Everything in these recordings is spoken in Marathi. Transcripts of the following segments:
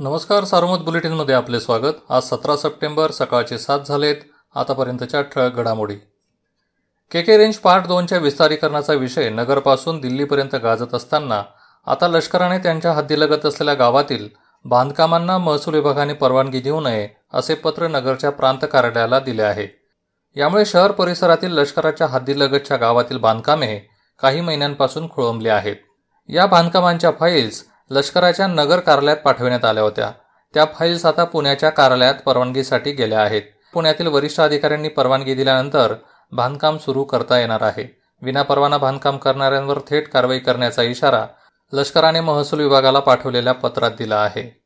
नमस्कार सार्वमत बुलेटिनमध्ये आपले स्वागत. आज सतरा सप्टेंबर सकाळचे सात झालेत. आतापर्यंतच्या ठळक घडामोडी. के के रेंज पार्ट दोनच्या विस्तारीकरणाचा विषय नगरपासून दिल्लीपर्यंत गाजत असताना आता लष्कराने त्यांच्या हद्दीलगत असलेल्या गावातील बांधकामांना महसूल विभागाने परवानगी देऊ नये असे पत्र नगरच्या प्रांत कार्यालयाला दिले आहे. यामुळे शहर परिसरातील लष्कराच्या हद्दीलगतच्या गावातील बांधकामे काही महिन्यांपासून खोळंबली आहेत. या बांधकामांच्या फाईल्स लष्कराच्या नगर कार्यालयात पाठविण्यात आल्या होत्या. त्या फाईल्स आता पुण्याच्या कार्यालयात परवानगीसाठी गेल्या आहेत. पुण्यातील वरिष्ठ अधिकाऱ्यांनी परवानगी दिल्यानंतर बांधकाम सुरू करता येणार आहे. विनापरवाना बांधकाम करणाऱ्यांवर थेट कारवाई करण्याचा इशारा लष्कराने महसूल विभागाला पाठवलेल्या पत्रात दिला आहे.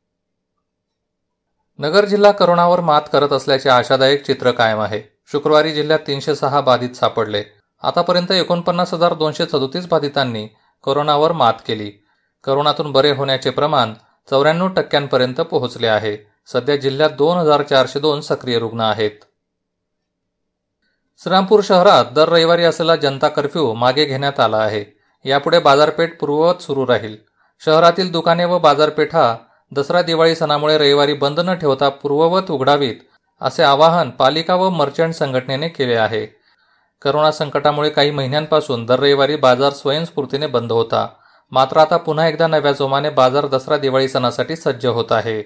नगर जिल्हा करोनावर मात करत असल्याचे आशादायक चित्र कायम आहे. शुक्रवारी जिल्ह्यात तीनशे सहा बाधित सापडले. आतापर्यंत एकोणपन्नास हजार दोनशे सदोतीस बाधितांनी करोनावर मात केली. करोनातून बरे होण्याचे प्रमाण चौऱ्याण्णव टक्क्यांपर्यंत पोहोचले आहे. सध्या जिल्ह्यात दोन हजार चारशे दोन सक्रिय रुग्ण आहेत. श्रीरामपूर शहरात दर रविवारी असलेला जनता कर्फ्यू मागे घेण्यात आला आहे. यापुढे बाजारपेठ पूर्ववत सुरू राहील. शहरातील दुकाने व बाजारपेठा दसरा दिवाळी सणामुळे रविवारी बंद न ठेवता पूर्ववत उघडावीत असे आवाहन पालिका व मर्चंट संघटनेने केले आहे. करोना संकटामुळे काही महिन्यांपासून दर रविवारी बाजार स्वयंस्फूर्तीने बंद होता. मात्र आता पुन्हा एकदा नव्या जोमाने बाजार दसरा दिवाळी सणासाठी सज्ज होत आहे.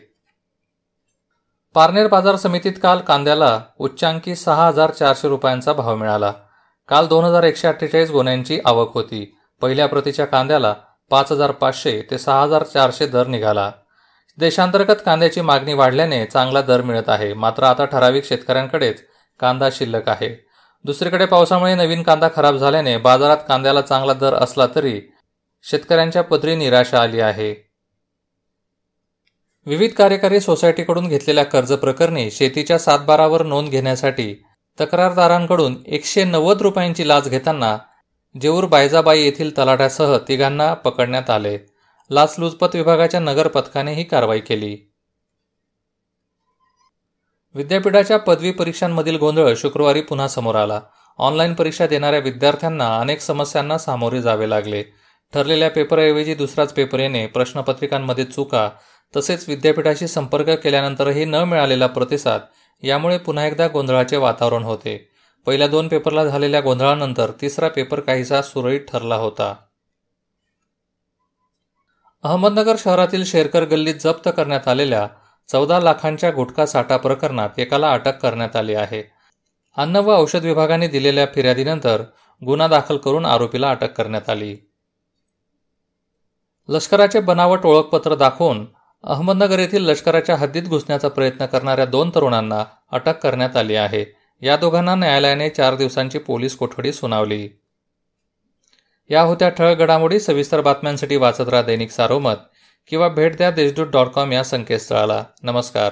पारनेर बाजार समितीत काल कांद्याला उच्चांकी सहा हजार चारशे रुपयांचा भाव मिळाला. काल दोन हजार एकशे अठ्ठेचाळीस गुन्ह्यांची आवक होती. पहिल्या प्रतीच्या कांद्याला पाच हजार पाचशे ते सहा हजार चारशे दर निघाला. देशांतर्गत कांद्याची मागणी वाढल्याने चांगला दर मिळत आहे. मात्र आता ठराविक शेतकऱ्यांकडेच कांदा शिल्लक आहे. दुसरीकडे पावसामुळे नवीन कांदा खराब झाल्याने बाजारात कांद्याला चांगला दर असला तरी शेतकऱ्यांच्या पदरी निराशा आली आहे. विविध कार्यकारी सोसायटीकडून घेतलेल्या कर्ज प्रकरणी शेतीच्या सातबारावर नोंद घेण्यासाठी तक्रारदारांकडून एकशे नव्वद रुपयांची लाच घेताना जेऊर बायजाबाई येथील तलाठ्यासह तिघांना पकडण्यात आले. लाचलुचपत विभागाच्या नगर पथकाने ही कारवाई केली. विद्यापीठाच्या पदवी परीक्षांमधील गोंधळ शुक्रवारी पुन्हा समोर आला. ऑनलाईन परीक्षा देणाऱ्या विद्यार्थ्यांना अनेक समस्यांना सामोरे जावे लागले. ठरलेल्या पेपरऐवजी दुसराच पेपर येणे प्रश्नपत्रिकांमध्ये चुका तसेच विद्यापीठाशी संपर्क केल्यानंतरही न मिळालेला प्रतिसाद यामुळे पुन्हा एकदा गोंधळाचे वातावरण होते. पहिल्या दोन पेपरला झालेल्या गोंधळानंतर तिसरा पेपर काहीसा सुरळीत ठरला होता. अहमदनगर शहरातील शेरकर गल्लीत जप्त करण्यात आलेल्या चौदा लाखांच्या गुटखा साठा प्रकरणात एकाला अटक करण्यात आली आहे. अन्न व औषध विभागाने दिलेल्या फिर्यादीनंतर गुन्हा दाखल करून आरोपीला अटक करण्यात आली. लष्कराचे बनावट ओळखपत्र दाखवून अहमदनगर येथील लष्कराच्या हद्दीत घुसण्याचा प्रयत्न करणाऱ्या दोन तरुणांना अटक करण्यात आली आहे. या दोघांना न्यायालयाने चार दिवसांची पोलीस कोठडी सुनावली. या होत्या ठळक घडामोडी सविस्तर बातम्यांसाठी वाचत राहा दैनिक सारोमत किंवा भेट द्या देशदूत डॉट कॉम या संकेतस्थळाला. नमस्कार.